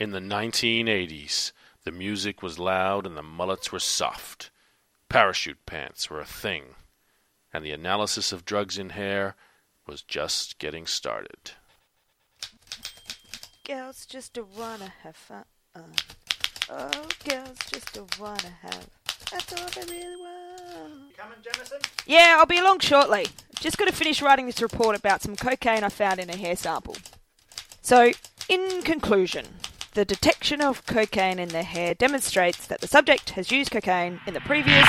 In the 1980s, the music was loud and the mullets were soft. Parachute pants were a thing, and the analysis of drugs in hair was just getting started. Girls just to wanna have fun. Uh, oh, girls just to wanna have. That's all they really want. Coming, Jamison? Yeah, I'll be along shortly. Just got to finish writing this report about some cocaine I found in a hair sample. So, in conclusion, the detection of cocaine in the hair demonstrates that the subject has used cocaine in the previous.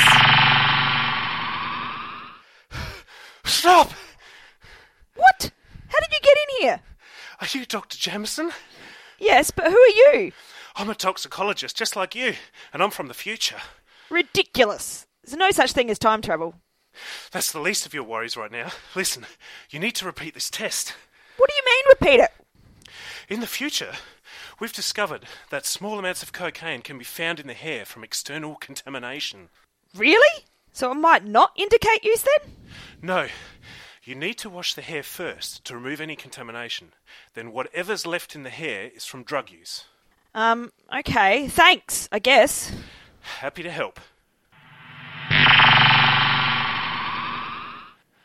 Stop! What? How did you get in here? Are you Dr. Jamison? Yes, but who are you? I'm a toxicologist, just like you, and I'm from the future. Ridiculous. There's no such thing as time travel. That's the least of your worries right now. Listen, you need to repeat this test. What do you mean, repeat it? In the future, we've discovered that small amounts of cocaine can be found in the hair from external contamination. Really? So it might not indicate use then? No, you need to wash the hair first to remove any contamination. Then whatever's left in the hair is from drug use. Um, okay, thanks, I guess. Happy to help.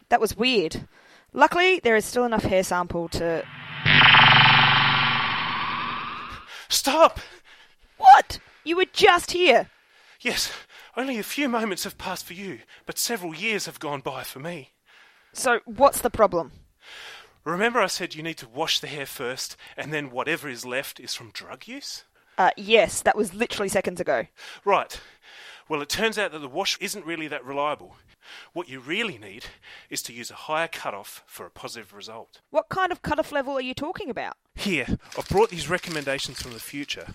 That was weird. Luckily, there is still enough hair sample to. Stop! What? You were just here. Yes, only a few moments have passed for you, but several years have gone by for me. So, what's the problem? Remember, I said you need to wash the hair first, and then whatever is left is from drug use? Uh, yes, that was literally seconds ago. Right. Well, it turns out that the wash isn't really that reliable. What you really need is to use a higher cutoff for a positive result. What kind of cutoff level are you talking about? Here, I've brought these recommendations from the future.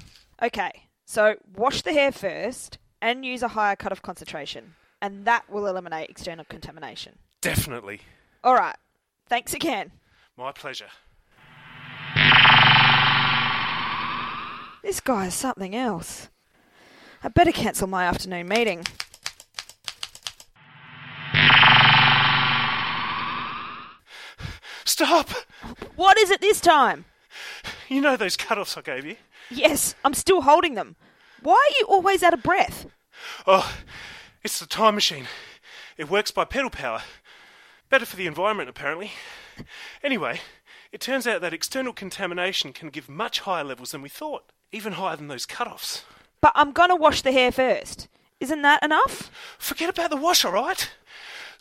Okay, so wash the hair first and use a higher cutoff concentration, and that will eliminate external contamination. Definitely. All right, thanks again. My pleasure. This guy is something else. I better cancel my afternoon meeting. Stop! What is it this time? You know those cutoffs I gave you? Yes, I'm still holding them. Why are you always out of breath? Oh, it's the time machine. It works by pedal power. Better for the environment, apparently. Anyway, it turns out that external contamination can give much higher levels than we thought, even higher than those cutoffs. But I'm gonna wash the hair first. Isn't that enough? Forget about the wash, all right?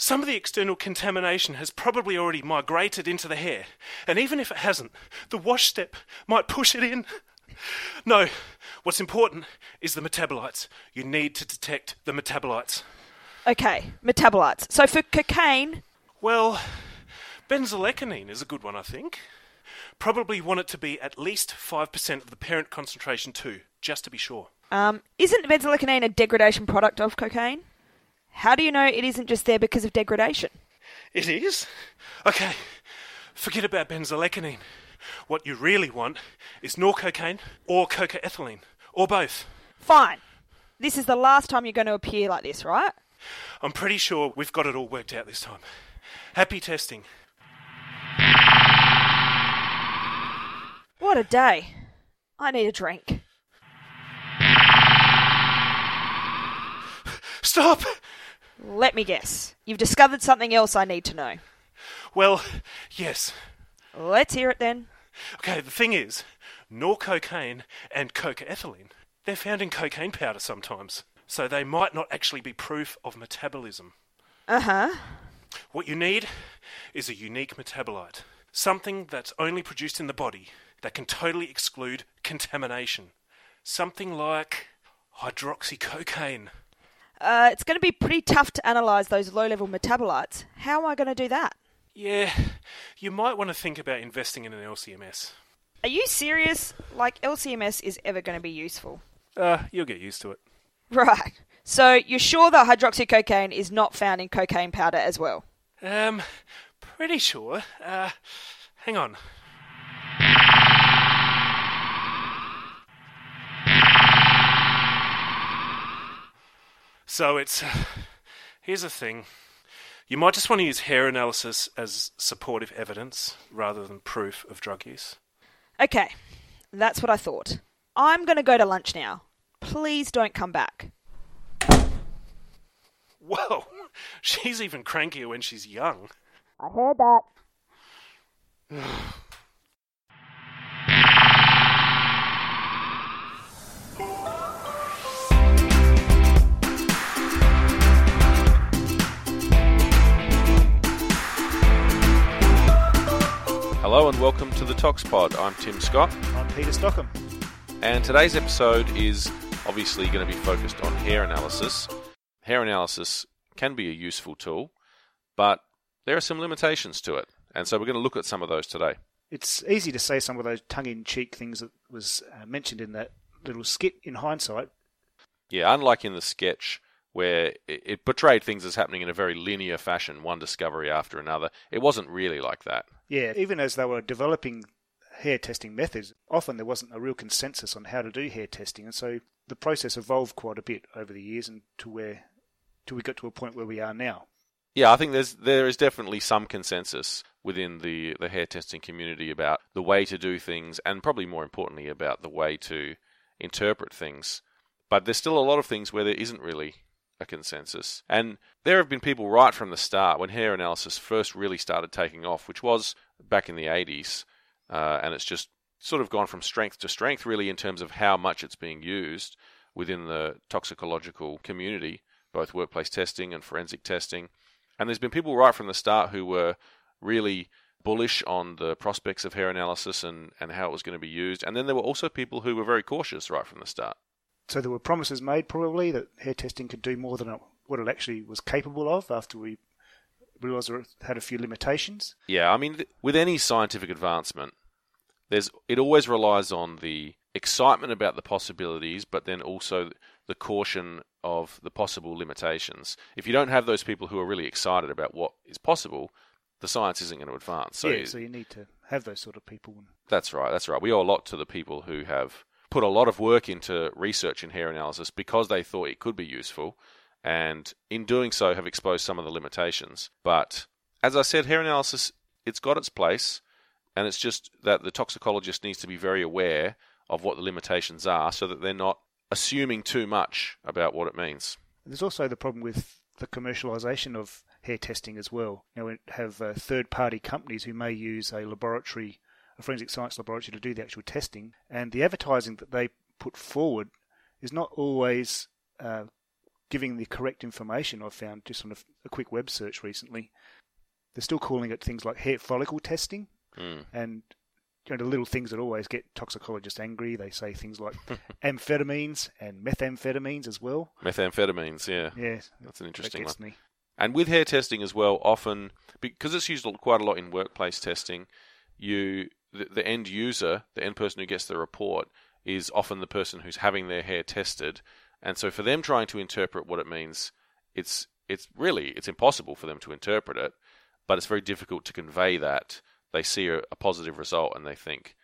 Some of the external contamination has probably already migrated into the hair, and even if it hasn't, the wash step might push it in. No, what's important is the metabolites. You need to detect the metabolites. Okay, metabolites. So for cocaine, Well, benzoylecgonine is a good one, I think. Probably want it to be at least 5% of the parent concentration too, just to be sure. um, isn't benzoylecgonine a degradation product of cocaine? How do you know it isn't just there because of degradation? It is? Okay, forget about benzoylecgonine. What you really want is norcocaine or cocaethylene, or both. Fine. This is the last time you're going to appear like this, right? I'm pretty sure we've got it all worked out this time. Happy testing. What a day. I need a drink. Stop! Let me guess. You've discovered something else I need to know. Well, yes. Let's hear it then. Okay, the thing is, norcocaine and cocaethylene, they're found in cocaine powder sometimes, so they might not actually be proof of metabolism. Uh huh. What you need is a unique metabolite, something that's only produced in the body that can totally exclude contamination. Something like hydroxycocaine. Uh, it's going to be pretty tough to analyse those low level metabolites. How am I going to do that? Yeah, you might want to think about investing in an LCMS. Are you serious? Like, LCMS is ever going to be useful? Uh, you'll get used to it. Right. So, you're sure that hydroxycocaine is not found in cocaine powder as well? Um, pretty sure. Uh, hang on. So it's. Uh, here's the thing. You might just want to use hair analysis as supportive evidence rather than proof of drug use. Okay, that's what I thought. I'm going to go to lunch now. Please don't come back. Whoa, she's even crankier when she's young. I heard that. Hello and welcome to the Tox Pod. I'm Tim Scott, I'm Peter Stockham. and today's episode is obviously going to be focused on hair analysis. Hair analysis can be a useful tool, but there are some limitations to it, and so we're going to look at some of those today. It's easy to say some of those tongue-in-cheek things that was uh, mentioned in that little skit in hindsight. Yeah, unlike in the sketch where it portrayed things as happening in a very linear fashion, one discovery after another, it wasn't really like that. Yeah, even as they were developing hair testing methods, often there wasn't a real consensus on how to do hair testing, and so the process evolved quite a bit over the years, and to where, till we got to a point where we are now. Yeah, I think there's there is definitely some consensus within the the hair testing community about the way to do things, and probably more importantly about the way to interpret things. But there's still a lot of things where there isn't really a consensus. And there have been people right from the start when hair analysis first really started taking off, which was back in the 80s, uh, and it's just sort of gone from strength to strength really in terms of how much it's being used within the toxicological community, both workplace testing and forensic testing. And there's been people right from the start who were really bullish on the prospects of hair analysis and, and how it was going to be used. And then there were also people who were very cautious right from the start. So there were promises made probably that hair testing could do more than it, what it actually was capable of after we realised it had a few limitations. Yeah, I mean, th- with any scientific advancement, there's it always relies on the excitement about the possibilities, but then also the caution of the possible limitations. If you don't have those people who are really excited about what is possible, the science isn't going to advance. So, yeah, so you need to have those sort of people. that's right. That's right. We owe a lot to the people who have put a lot of work into research in hair analysis because they thought it could be useful, and in doing so have exposed some of the limitations. But as I said, hair analysis it's got its place, and it's just that the toxicologist needs to be very aware of what the limitations are, so that they're not assuming too much about what it means. There's also the problem with the commercialisation of hair testing as well. Know, we have uh, third-party companies who may use a laboratory, a forensic science laboratory, to do the actual testing, and the advertising that they put forward is not always uh, giving the correct information. I've found just on a, a quick web search recently, they're still calling it things like hair follicle testing, Mm. and you know the little things that always get toxicologists angry. They say things like amphetamines and methamphetamines as well. Methamphetamines, yeah, Yeah, that's an that interesting one. me. And with hair testing as well, often because it's used quite a lot in workplace testing, you the, end user, the end person who gets the report, is often the person who's having their hair tested, and so for them trying to interpret what it means, it's it's really it's impossible for them to interpret it, but it's very difficult to convey that. They see a, a positive result and they think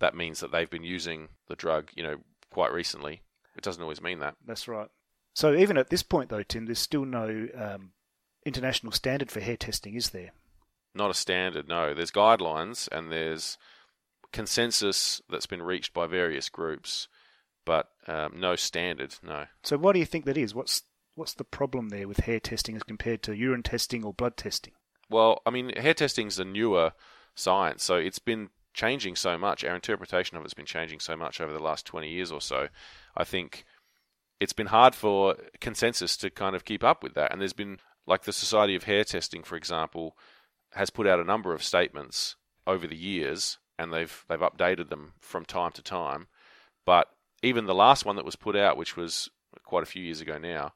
that means that they've been using the drug, you know, quite recently. It doesn't always mean that. That's right. So even at this point, though, Tim, there's still no um, international standard for hair testing, is there? Not a standard. No, there's guidelines and there's consensus that's been reached by various groups, but um, no standard. No. So why do you think that is? What's what's the problem there with hair testing as compared to urine testing or blood testing? Well, I mean, hair testing is a newer science, so it's been changing so much. Our interpretation of it's been changing so much over the last 20 years or so. I think it's been hard for consensus to kind of keep up with that. And there's been, like the Society of Hair Testing, for example, has put out a number of statements over the years, and they've they've updated them from time to time. But even the last one that was put out, which was quite a few years ago now,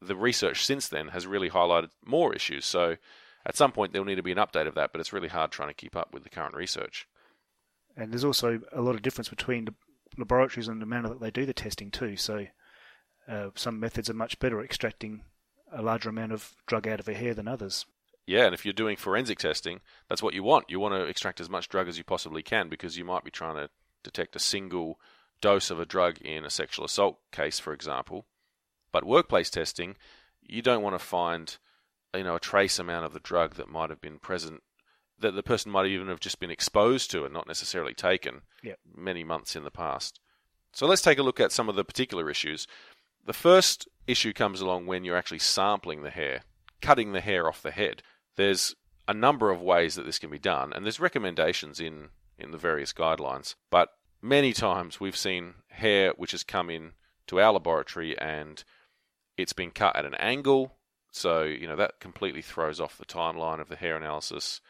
the research since then has really highlighted more issues. So at some point there'll need to be an update of that, but it's really hard trying to keep up with the current research. And there's also a lot of difference between the laboratories and the manner that they do the testing too. So uh, some methods are much better at extracting a larger amount of drug out of a hair than others. Yeah, and if you're doing forensic testing, that's what you want. You want to extract as much drug as you possibly can because you might be trying to detect a single dose of a drug in a sexual assault case, for example. But workplace testing, you don't want to find, you know, a trace amount of the drug that might have been present that the person might even have just been exposed to and not necessarily taken Yep. many months in the past. So let's take a look at some of the particular issues. The first issue comes along when you're actually sampling the hair, cutting the hair off the head. There's a number of ways that this can be done, and there's recommendations in, in the various guidelines. But many times we've seen hair which has come in to our laboratory and it's been cut at an angle, so you know that completely throws off the timeline of the hair analysis.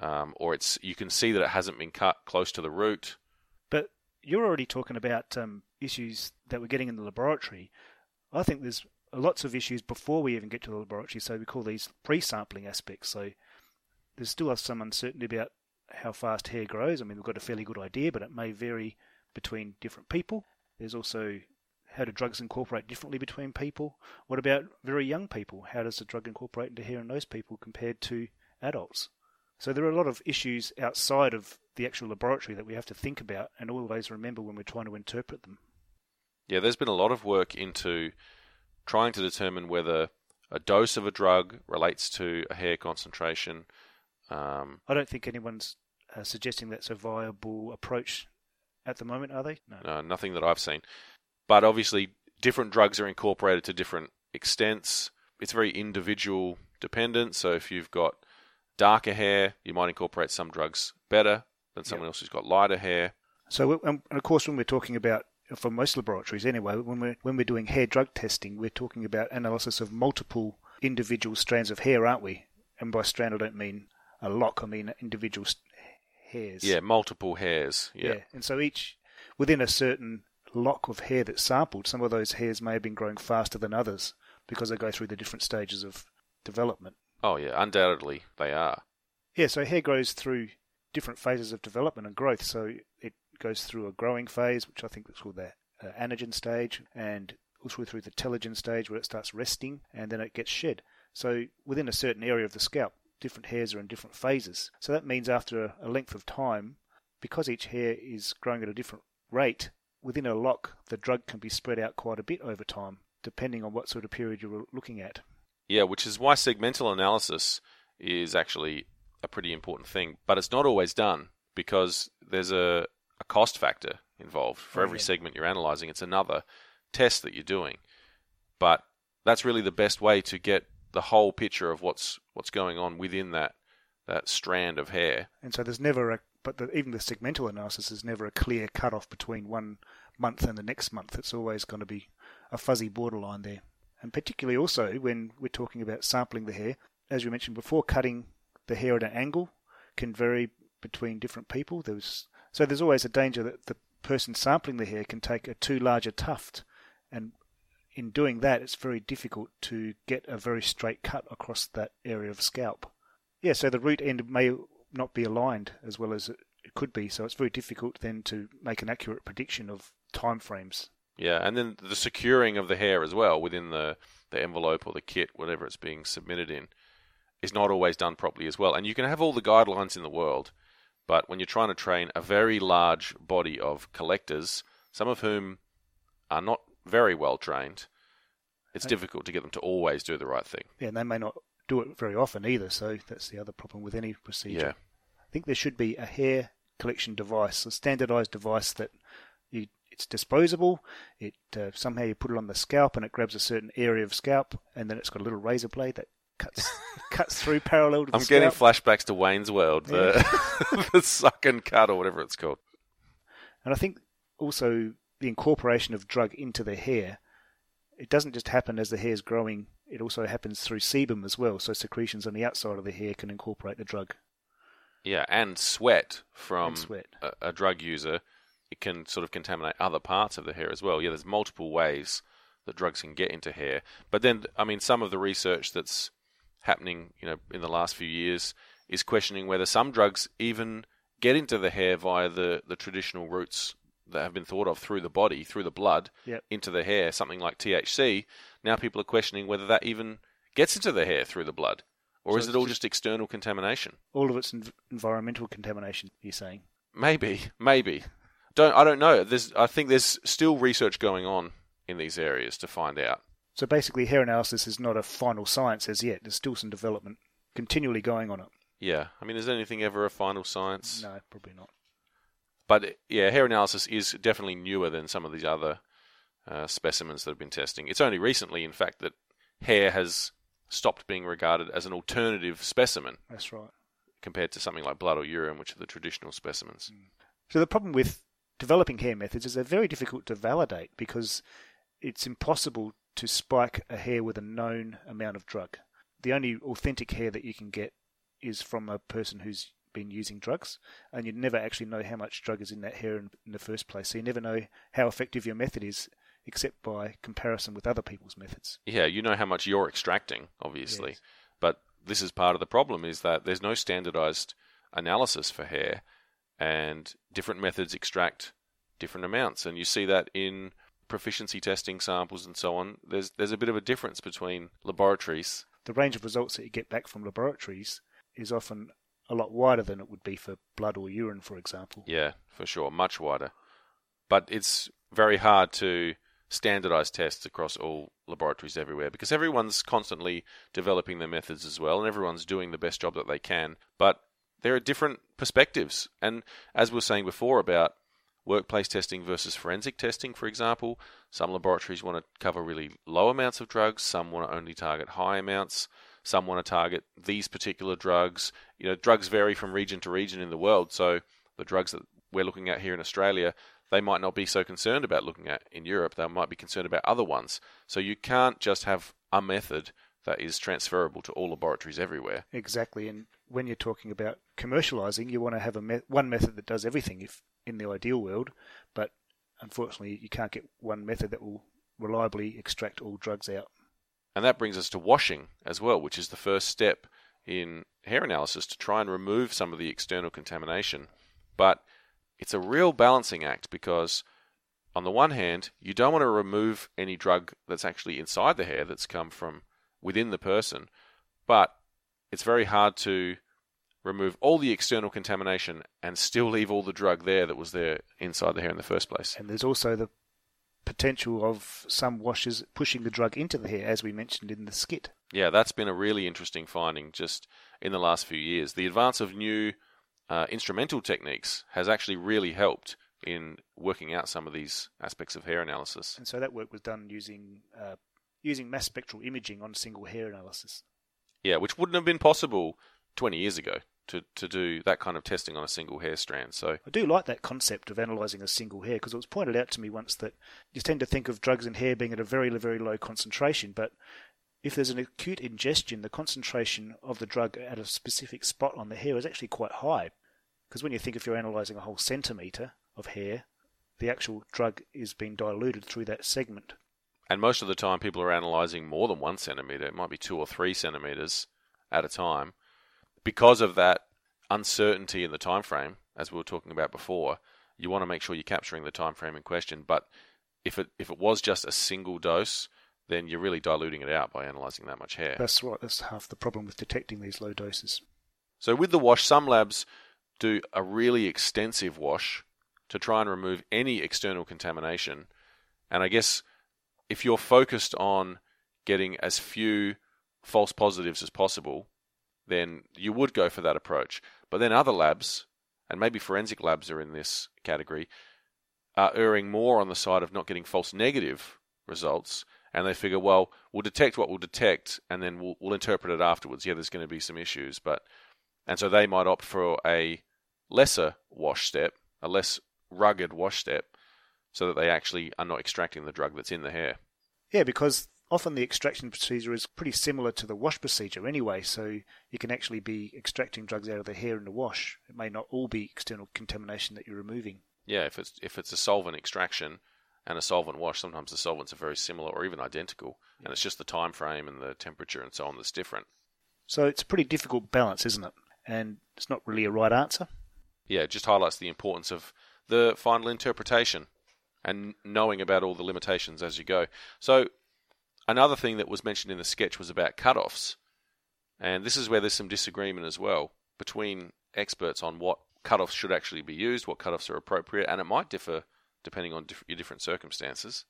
Um, or it's you can see that it hasn't been cut close to the root. But you're already talking about um, issues that we're getting in the laboratory. I think there's lots of issues before we even get to the laboratory, so we call these pre-sampling aspects. So there's still some uncertainty about how fast hair grows. I mean, we've got a fairly good idea, but it may vary between different people. There's also how do drugs incorporate differently between people? What about very young people? How does the drug incorporate into hair in those people compared to adults? So there are a lot of issues outside of the actual laboratory that we have to think about and always remember when we're trying to interpret them. Yeah, there's been a lot of work into trying to determine whether a dose of a drug relates to a hair concentration. Um, I don't think anyone's uh, suggesting that's a viable approach at the moment, are they? No. no, nothing that I've seen. But obviously, different drugs are incorporated to different extents. It's very individual dependent. So if you've got darker hair, you might incorporate some drugs better than someone else who's got lighter hair. So, and of course, when we're talking about for most laboratories anyway, when we're when we're doing hair drug testing, we're talking about analysis of multiple individual strands of hair, aren't we? And by strand, I don't mean a lock; I mean individual st- hairs. Yeah, multiple hairs. Yeah. And so each within a certain lock of hair that's sampled, some of those hairs may have been growing faster than others because they go through the different stages of development. Oh yeah, undoubtedly they are. Yeah, so hair grows through different phases of development and growth. So it goes through a growing phase, which I think is called the uh, anagen stage, and also through the telogen stage where it starts resting, and then it gets shed. So within a certain area of the scalp, different hairs are in different phases. So that means after a, a length of time, because each hair is growing at a different rate, within a lock, the drug can be spread out quite a bit over time, depending on what sort of period you're looking at. Yeah, which is why segmental analysis is actually a pretty important thing, but it's not always done because there's a, a cost factor involved. For Oh, every yeah. segment you're analyzing, it's another test that you're doing. But that's really the best way to get the whole picture of what's what's going on within that that strand of hair. And so there's never a, but the, even the segmental analysis is never a clear cut-off between one month and the next month. It's always going to be a fuzzy borderline there. And particularly also when we're talking about sampling the hair, as we mentioned before, cutting the hair at an angle can vary between different people. There's so there's always a danger that the person sampling the hair can take a too large a tuft, and in doing that, it's very difficult to get a very straight cut across that area of scalp. Yeah, so the root end may not be aligned as well as it could be, so it's very difficult then to make an accurate prediction of time frames. Yeah, and then the securing of the hair as well within the, the envelope or the kit, whatever it's being submitted in, is not always done properly as well. And you can have all the guidelines in the world, but when you're trying to train a very large body of collectors, some of whom are not very well trained, it's difficult to get them to always do the right thing. Yeah, and they may not do it very often either, so that's the other problem with any procedure. Yeah. I think there should be a hair collection device, a standardized device that you, it's disposable. It uh, somehow you put it on the scalp and it grabs a certain area of scalp, and then it's got a little razor blade that cuts cuts through parallel to the I'm getting flashbacks to Wayne's World, the, the suck and cut or whatever it's called. And I think also the incorporation of drug into the hair, it doesn't just happen as the hair's growing, it also happens through sebum as well. So secretions on the outside of the hair can incorporate the drug. Yeah, and sweat from And sweat. A, a drug user, it can sort of contaminate other parts of the hair as well. Yeah, there's multiple ways that drugs can get into hair. But then, I mean, some of the research that's happening, you know, in the last few years is questioning whether some drugs even get into the hair via the, the traditional routes that have been thought of through the body, through the blood, Yep. into the hair, something like THC. Now people are questioning whether that even gets into the hair through the blood. Or So is it all just- just external contamination? All of it's env- environmental contamination, you're saying. Maybe, maybe. Don't I don't know. There's I think there's still research going on in these areas to find out. So basically, hair analysis is not a final science as yet. There's still some development continually going on it. Yeah, I mean, is anything ever a final science? No, probably not. But yeah, hair analysis is definitely newer than some of these other uh, specimens that have been testing. It's only recently, in fact, that hair has stopped being regarded as an alternative specimen That's right. compared to something like blood or urine, which are the traditional specimens. So the problem with developing hair methods is they're very difficult to validate because it's impossible to spike a hair with a known amount of drug. The only authentic hair that you can get is from a person who's been using drugs, and you never actually know how much drug is in that hair in, in the first place. So you never know how effective your method is, except by comparison with other people's methods. Yeah, you know how much you're extracting, obviously, Yes. but this is part of the problem: is that there's no standardized analysis for hair, and different methods extract different amounts, and you see that in proficiency testing samples and so on. There's there's a bit of a difference between laboratories. The range of results that you get back from laboratories is often a lot wider than it would be for blood or urine, for example. Yeah, for sure, much wider. But it's very hard to standardize tests across all laboratories everywhere because everyone's constantly developing their methods as well and everyone's doing the best job that they can. But there are different perspectives. And as we were saying before about workplace testing versus forensic testing, for example, some laboratories want to cover really low amounts of drugs, some want to only target high amounts. Some want to target these particular drugs. You know, drugs vary from region to region in the world. So the drugs that we're looking at here in Australia, they might not be so concerned about looking at in Europe. They might be concerned about other ones. So you can't just have a method that is transferable to all laboratories everywhere. Exactly, and when you're talking about commercializing, you want to have a me- one method that does everything. If in the ideal world, but unfortunately, you can't get one method that will reliably extract all drugs out. And that brings us to washing as well, which is the first step in hair analysis to try and remove some of the external contamination. But it's a real balancing act because, on the one hand, you don't want to remove any drug that's actually inside the hair that's come from within the person, but it's very hard to remove all the external contamination and still leave all the drug there that was there inside the hair in the first place. And there's also the potential of some washes pushing the drug into the hair, as we mentioned in the skit. Yeah, that's been a really interesting finding just in the last few years. The advance of new uh, instrumental techniques has actually really helped in working out some of these aspects of hair analysis. And so that work was done using uh, using mass spectral imaging on single hair analysis. Yeah, which wouldn't have been possible 20 years ago to, to do that kind of testing on a single hair strand. So, I do like that concept of analysing a single hair because it was pointed out to me once that you tend to think of drugs in hair being at a very, very low concentration, but if there's an acute ingestion, the concentration of the drug at a specific spot on the hair is actually quite high. Because when you think if you're analysing a whole centimetre of hair, the actual drug is being diluted through that segment. and most of the time people are analyzing more than one centimeter. It might be two or three centimeters at a time. Because of that uncertainty in the time frame, as we were talking about before, you want to make sure you're capturing the time frame in question. But if it if it was just a single dose, then you're really diluting it out by analyzing that much hair. That's right, that's half the problem with detecting these low doses. So with the wash, some labs do a really extensive wash to try and remove any external contamination. And I guess if you're focused on getting as few false positives as possible, then you would go for that approach. But then other labs, and maybe forensic labs are in this category, are erring more on the side of not getting false negative results. And they figure, well, we'll detect what we'll detect, and then we'll, we'll interpret it afterwards. Yeah, there's going to be some issues, but and so they might opt for a lesser wash step, a less rugged wash step, so that they actually are not extracting the drug that's in the hair. Yeah, because often the extraction procedure is pretty similar to the wash procedure anyway, so you can actually be extracting drugs out of the hair in the wash. It may not all be external contamination that you're removing. Yeah, if it's if it's a solvent extraction and a solvent wash, sometimes the solvents are very similar or even identical, and it's just the time frame and the temperature and so on that's different. So it's a pretty difficult balance, isn't it? And it's not really a right answer. Yeah, it just highlights the importance of the final interpretation and knowing about all the limitations as you go. So another thing that was mentioned in the sketch was about cutoffs. And this is where there's some disagreement as well between experts on what cutoffs should actually be used, what cutoffs are appropriate, and it might differ depending on diff- your different circumstances.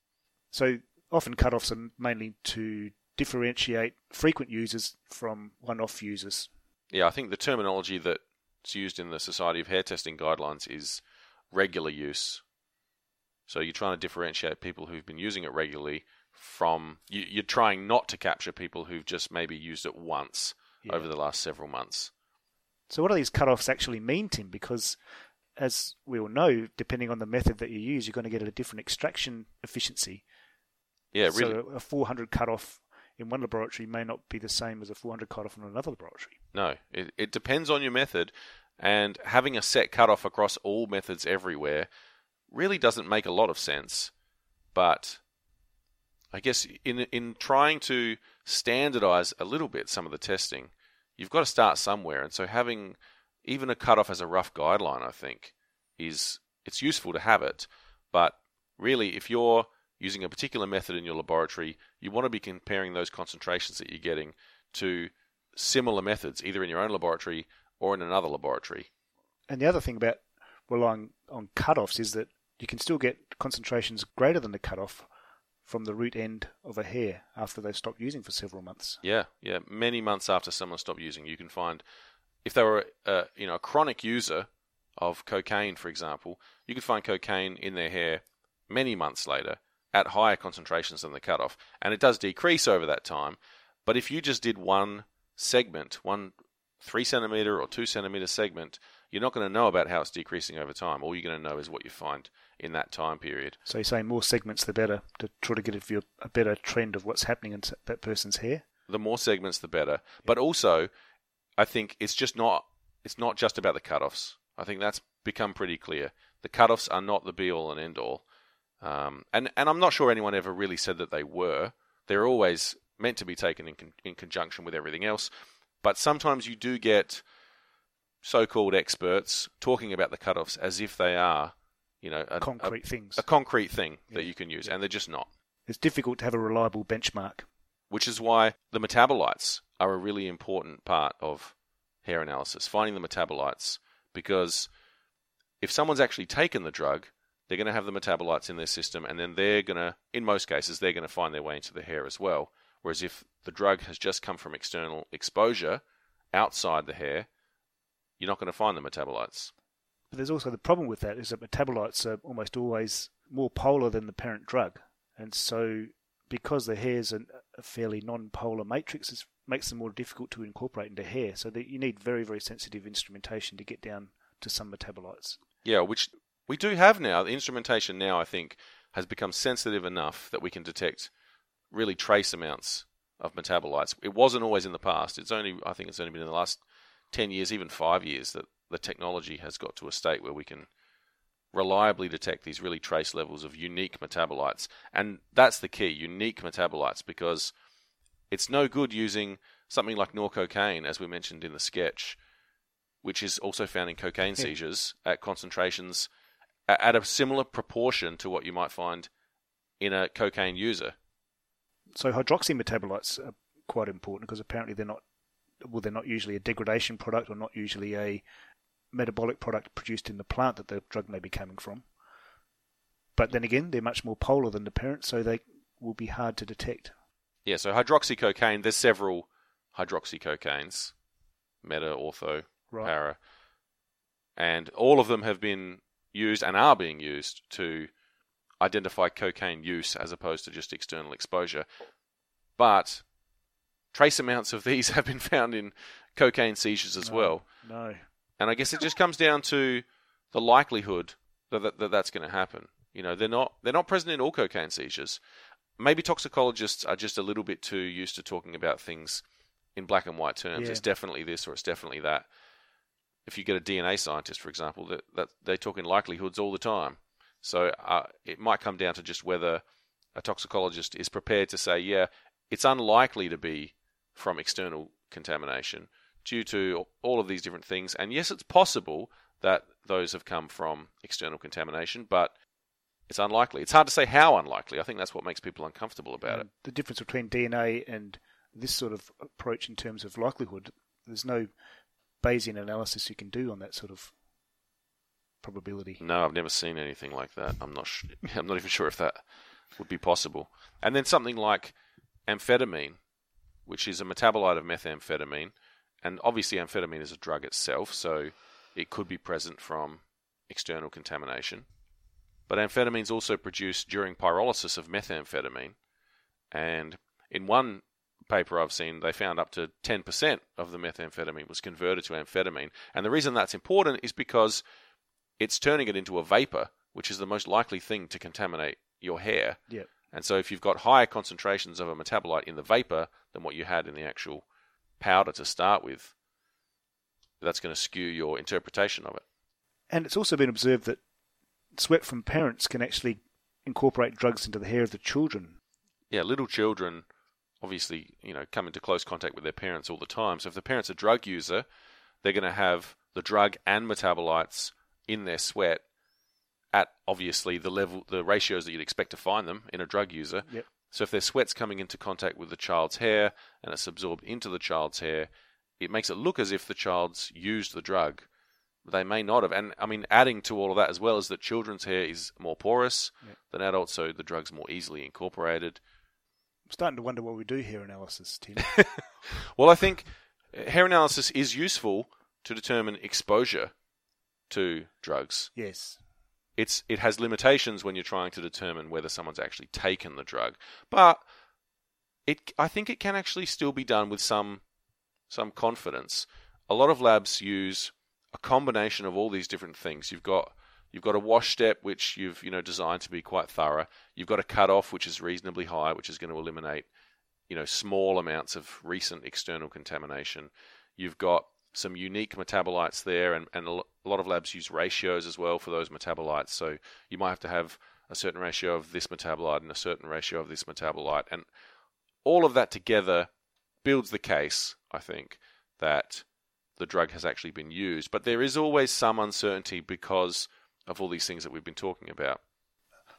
So often cutoffs are mainly to differentiate frequent users from one-off users. Yeah, I think the terminology that's used in the Society of Hair Testing guidelines is regular use. So you're trying to differentiate people who've been using it regularly from you, you're trying not to capture people who've just maybe used it once Yeah. over the last several months. So, what do these cut-offs actually mean, Tim? Because, as we all know, depending on the method that you use, you're going to get a different extraction efficiency. Yeah, really. So, a 400 cut-off in one laboratory may not be the same as a 400 cut-off in another laboratory. No, it, it depends on your method, and having a set cutoff across all methods everywhere really doesn't make a lot of sense. But I guess in in trying to standardize a little bit some of the testing, you've got to start somewhere, and so having even a cutoff as a rough guideline, I think, is it's useful to have it. But really, if you're using a particular method in your laboratory, you want to be comparing those concentrations that you're getting to similar methods, either in your own laboratory or in another laboratory. And the other thing about relying on cut-offs is that you can still get concentrations greater than the cut-off from the root end of a hair after they've stopped using for several months. Yeah, yeah. Many months after someone stopped using, you can find if they were, uh, you know, a chronic user of cocaine, for example, you could find cocaine in their hair many months later at higher concentrations than the cutoff, and it does decrease over that time. But if you just did one segment, one three centimeter or two centimeter segment, you're not going to know about how it's decreasing over time. All you're going to know is what you find in that time period. So you're saying more segments the better to try to get a, view, a better trend of what's happening in that person's hair. the more segments the better. But also, I think it's just not it's not just about the cutoffs. I think that's become pretty clear. The cutoffs are not the be all and end all. Um, and and I'm not sure anyone ever really said that they were. They're always meant to be taken in con- in conjunction with everything else. But sometimes you do get so-called experts talking about the cutoffs as if they are, you know, a, Concrete things. a, a concrete thing that you can use, and they're just not. It's difficult to have a reliable benchmark. which is why the metabolites are a really important part of hair analysis, finding the metabolites, because if someone's actually taken the drug, they're going to have the metabolites in their system, and then they're going to, in most cases, they're going to find their way into the hair as well. Whereas if the drug has just come from external exposure outside the hair, you're not going to find the metabolites. But there's also the problem with that is that metabolites are almost always more polar than the parent drug. And so because the hair is a fairly non-polar matrix, it makes them more difficult to incorporate into hair. So that you need very, very sensitive instrumentation to get down to some metabolites. Yeah, which we do have now. The instrumentation now, I think, has become sensitive enough that we can detect really trace amounts of metabolites. It wasn't always in the past. It's only, I think, it's only been in the last ten years, even five years, that the technology has got to a state where we can reliably detect these really trace levels of unique metabolites. And that's the key, unique metabolites, because it's no good using something like norcocaine, as we mentioned in the sketch, which is also found in cocaine seizures at concentrations at a similar proportion to what you might find in a cocaine user. So hydroxy metabolites are quite important because apparently they're not well they're not usually a degradation product or not usually a metabolic product produced in the plant that the drug may be coming from. But then again, they're much more polar than the parent, so they will be hard to detect. Yeah, so hydroxycocaine, there's several hydroxycocaines, meta, ortho, Right. para, and all of them have been used and are being used to identify cocaine use as opposed to just external exposure. But trace amounts of these have been found in cocaine seizures as No, well. No. And I guess it just comes down to the likelihood that, that, that that's going to happen. You know, they're not they're not present in all cocaine seizures. Maybe toxicologists are just a little bit too used to talking about things in black and white terms. Yeah. It's definitely this or it's definitely that. If you get a DNA scientist, for example, that, that they talk in likelihoods all the time. So uh, it might come down to just whether a toxicologist is prepared to say, yeah, it's unlikely to be from external contamination due to all of these different things. And yes, it's possible that those have come from external contamination, but it's unlikely. It's hard to say how unlikely. I think that's what makes people uncomfortable about mm. it. The difference between DNA and this sort of approach in terms of likelihood, there's no Bayesian analysis you can do on that sort of probability. No, I've never seen anything like that. I'm not. Sh- I'm not even sure if that would be possible. And then something like amphetamine, which is a metabolite of methamphetamine, and obviously amphetamine is a drug itself, so it could be present from external contamination. But amphetamine is also produced during pyrolysis of methamphetamine, and in one paper I've seen, they found up to 10% of the methamphetamine was converted to amphetamine. And the reason that's important is because it's turning it into a vapor, which is the most likely thing to contaminate your hair. Yep. And so if you've got higher concentrations of a metabolite in the vapor than what you had in the actual powder to start with, that's going to skew your interpretation of it. And it's also been observed that sweat from parents can actually incorporate drugs into the hair of the children. Yeah, little children obviously, you know, come into close contact with their parents all the time. So if the parent's a drug user, they're going to have the drug and metabolites in their sweat at obviously the level, the ratios that you'd expect to find them in a drug user. Yep. So if their sweat's coming into contact with the child's hair and it's absorbed into the child's hair, it makes it look as if the child's used the drug. They may not have. And I mean, adding to all of that as well is that children's hair is more porous than adults, so the drug's more easily incorporated. I'm starting to wonder what we do hair analysis, Tim. Well, I think hair analysis is useful to determine exposure to drugs. yes. It's it has limitations when you're trying to determine whether someone's actually taken the drug, but it I think it can actually still be done with some some confidence. A lot of labs use a combination of all these different things. You've got you've got a wash step which you've you know designed to be quite thorough. You've got a cutoff which is reasonably high, which is going to eliminate you know small amounts of recent external contamination. You've got some unique metabolites there, and, and a lot of labs use ratios as well for those metabolites. So you might have to have a certain ratio of this metabolite and a certain ratio of this metabolite, and all of that together builds the case, I think, that the drug has actually been used. But there is always some uncertainty because of all these things that we've been talking about.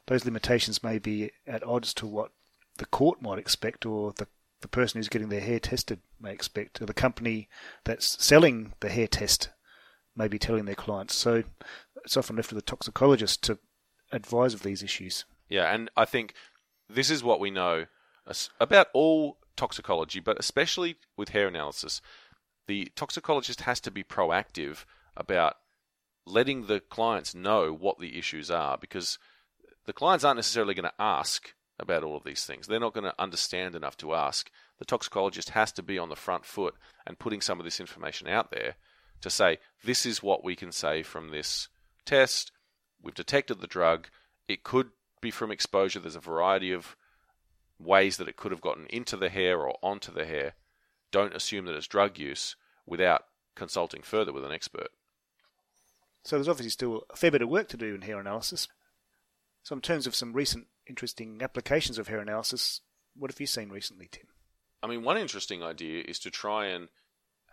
Those limitations may be at odds to what the court might expect or the, the person who's getting their hair tested may expect, or the company that's selling the hair test may be telling their clients. So it's often left to the toxicologist to advise of these issues. Yeah, and I think this is what we know about all toxicology, but especially with hair analysis. The toxicologist has to be proactive about letting the clients know what the issues are because the clients aren't necessarily going to ask about all of these things. They're not going to understand enough to ask. The toxicologist has to be on the front foot and putting some of this information out there to say, this is what we can say from this test. We've detected the drug. It could be from exposure. There's a variety of ways that it could have gotten into the hair or onto the hair. Don't assume that it's drug use without consulting further with an expert. So there's obviously still a fair bit of work to do in hair analysis. So in terms of some recent interesting applications of hair analysis, what have you seen recently, Tim? I mean, one interesting idea is to try and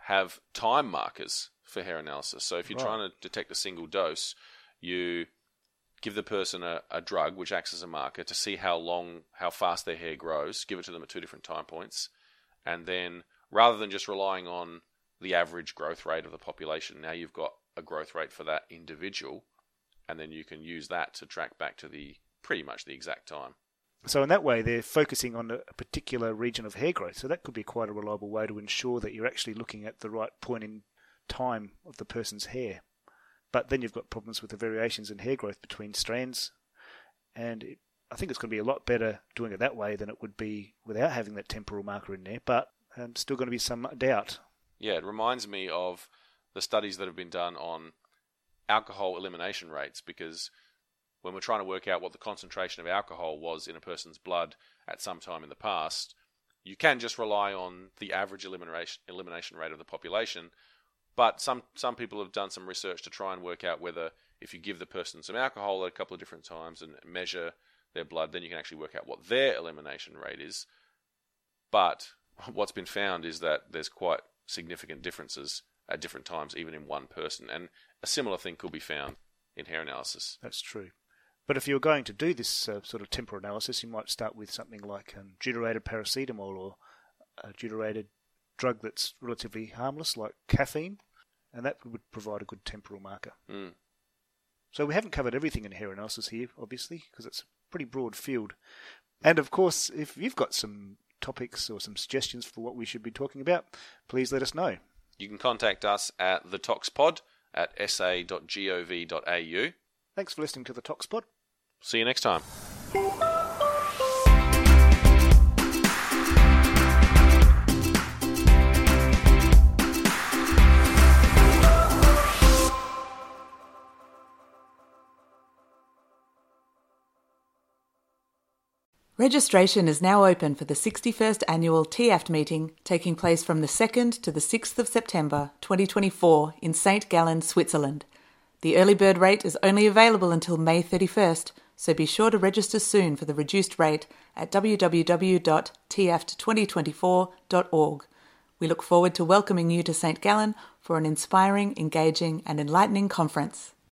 have time markers for hair analysis. So if you're Right. trying to detect a single dose, you give the person a, a drug which acts as a marker to see how long, how fast their hair grows, give it to them at two different time points, and then rather than just relying on the average growth rate of the population, now you've got a growth rate for that individual, and then you can use that to track back to the pretty much the exact time. So in that way, they're focusing on a particular region of hair growth. So that could be quite a reliable way to ensure that you're actually looking at the right point in time of the person's hair. But then you've got problems with the variations in hair growth between strands, and it, I think it's going to be a lot better doing it that way than it would be without having that temporal marker in there. But um, still going to be some doubt. Yeah, it reminds me of the studies that have been done on alcohol elimination rates because when we're trying to work out what the concentration of alcohol was in a person's blood at some time in the past, you can just rely on the average elimination elimination rate of the population. But some some people have done some research to try and work out whether if you give the person some alcohol at a couple of different times and measure their blood, then you can actually work out what their elimination rate is. But what's been found is that there's quite significant differences at different times, even in one person. And a similar thing could be found in hair analysis. That's true. But if you're going to do this uh, sort of temporal analysis, you might start with something like um, deuterated paracetamol or a deuterated drug that's relatively harmless, like caffeine, and that would provide a good temporal marker. Mm. So we haven't covered everything in hair analysis here, obviously, because it's a pretty broad field. And of course, if you've got some topics or some suggestions for what we should be talking about, please let us know. You can contact us at thetoxpod at sa.gov.au. Thanks for listening to the Toxpod. See you next time. Registration is now open for the 61st annual TIAFT meeting taking place from the 2nd to the 6th of September 2024 in St. Gallen, Switzerland. The early bird rate is only available until May 31st, so be sure to register soon for the reduced rate at www.tiaft2024.org. We look forward to welcoming you to St. Gallen for an inspiring, engaging, and enlightening conference.